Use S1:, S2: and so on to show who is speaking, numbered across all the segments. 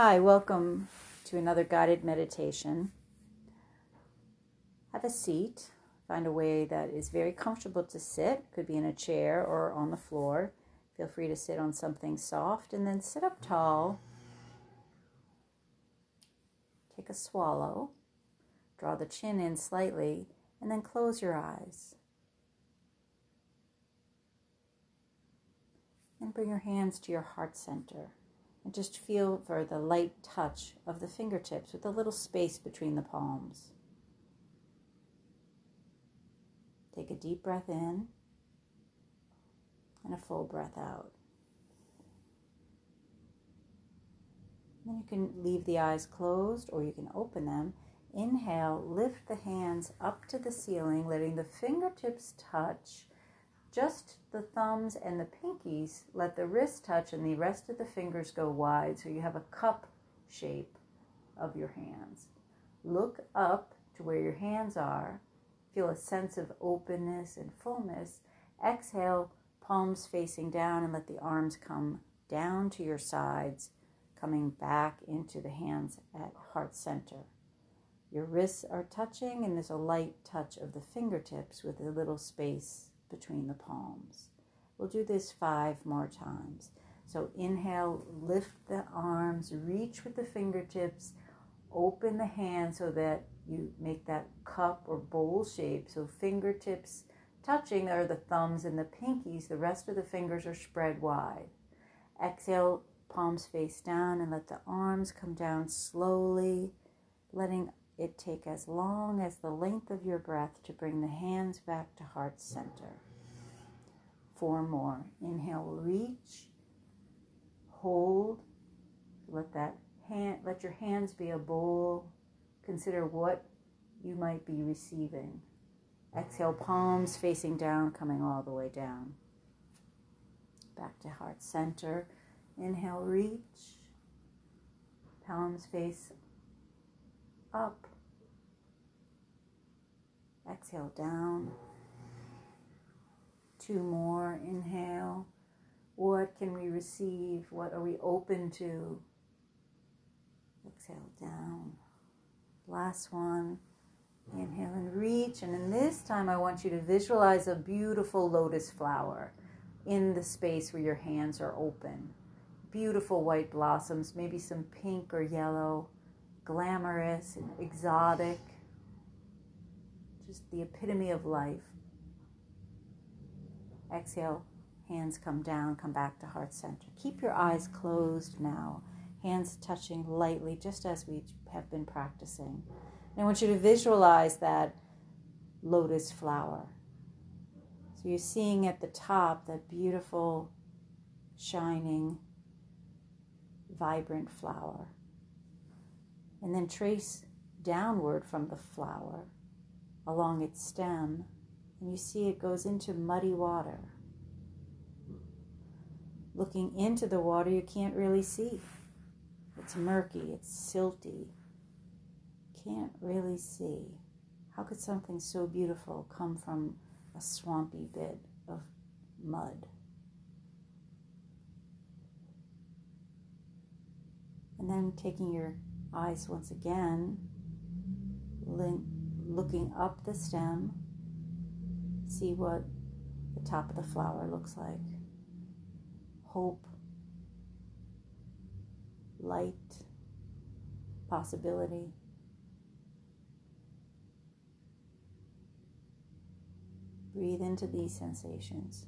S1: Hi, welcome to another guided meditation. Have a seat. Find a way that is very comfortable to sit. Could be in a chair or on the floor. Feel free to sit on something soft and then sit up tall. Take a swallow. Draw the chin in slightly and then close your eyes. And bring your hands to your heart center. And just feel for the light touch of the fingertips with a little space between the palms. Take a deep breath in and a full breath out. Then you can leave the eyes closed or you can open them. Inhale, lift the hands up to the ceiling, letting the fingertips touch just the thumbs and the pinkies, let the wrist touch and the rest of the fingers go wide so you have a cup shape of your hands. Look up to where your hands are. Feel a sense of openness and fullness. Exhale, palms facing down, and let the arms come down to your sides, coming back into the hands at heart center. Your wrists are touching, and there's a light touch of the fingertips with a little space between the palms. We'll do this five more times. So inhale, lift the arms, reach with the fingertips, open the hand so that you make that cup or bowl shape. So fingertips touching are the thumbs and the pinkies. The rest of the fingers are spread wide. Exhale, palms face down and let the arms come down slowly, letting it take as long as the length of your breath to bring the hands back to heart center. Four more. Inhale, reach, hold. Let that hand let your hands be a bowl. Consider what you might be receiving. Exhale, palms facing down, coming all the way down. Back to heart center. Inhale, reach. Palms face up. Exhale down. Two more. Inhale. What can we receive? What are we open to? Exhale down. Last one. Inhale and reach. And in this time, I want you to visualize a beautiful lotus flower in the space where your hands are open. Beautiful white blossoms, maybe some pink or yellow glamorous and exotic, just the epitome of life. Exhale, hands come down, come back to heart center. Keep your eyes closed now, hands touching lightly, just as we have been practicing. And I want you to visualize that lotus flower. So you're seeing at the top that beautiful, shining, vibrant flower and then trace downward from the flower along its stem, and you see it goes into muddy water. Looking into the water, you can't really see. It's murky, it's silty. Can't really see. How could something so beautiful come from a swampy bit of mud? And then taking your eyes once again, looking up the stem, see what the top of the flower looks like. Hope, light, possibility. Breathe into these sensations.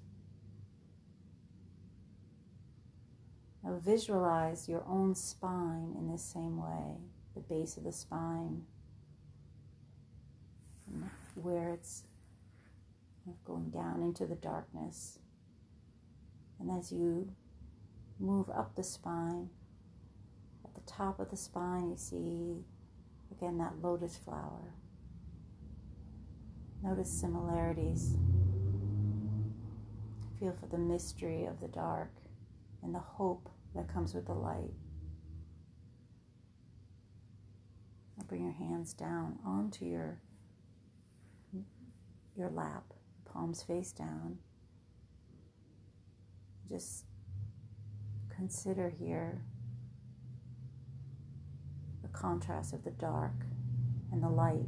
S1: Now visualize your own spine in this same way, the base of the spine, where it's going down into the darkness. And as you move up the spine, at the top of the spine, you see again that lotus flower. Notice similarities. Feel for the mystery of the dark and the hope that comes with the light. Now bring your hands down onto your your lap, palms face down. Just consider here the contrast of the dark and the light.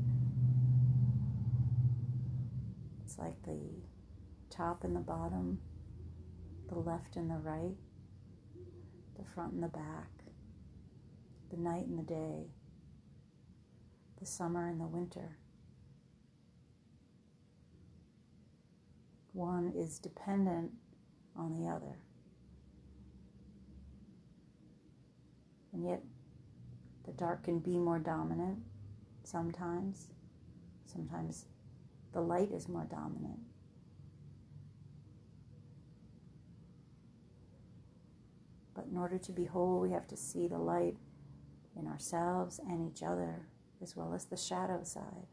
S1: It's like the top and the bottom, the left and the right, the front and the back, the night and the day, the summer and the winter. One is dependent on the other. And yet, the dark can be more dominant sometimes. Sometimes the light is more dominant. But in order to be whole, we have to see the light in ourselves and each other, as well as the shadow side.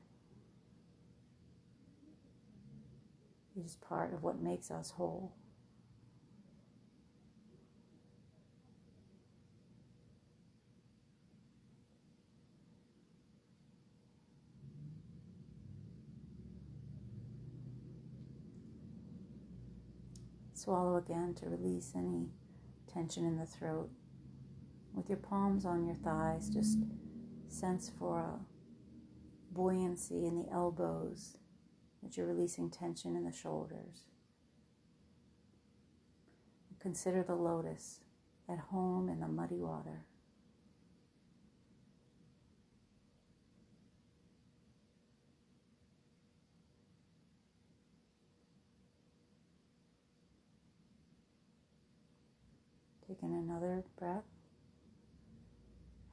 S1: It is part of what makes us whole. Swallow again to release any tension in the throat. With your palms on your thighs, just sense for a buoyancy in the elbows that you're releasing tension in the shoulders. Consider the lotus at home in the muddy water. Take in another breath.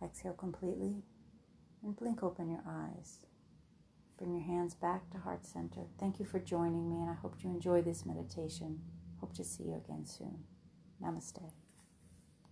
S1: Exhale completely and blink open your eyes. Bring your hands back to heart center. Thank you for joining me, and I hope you enjoy this meditation. Hope to see you again soon. Namaste.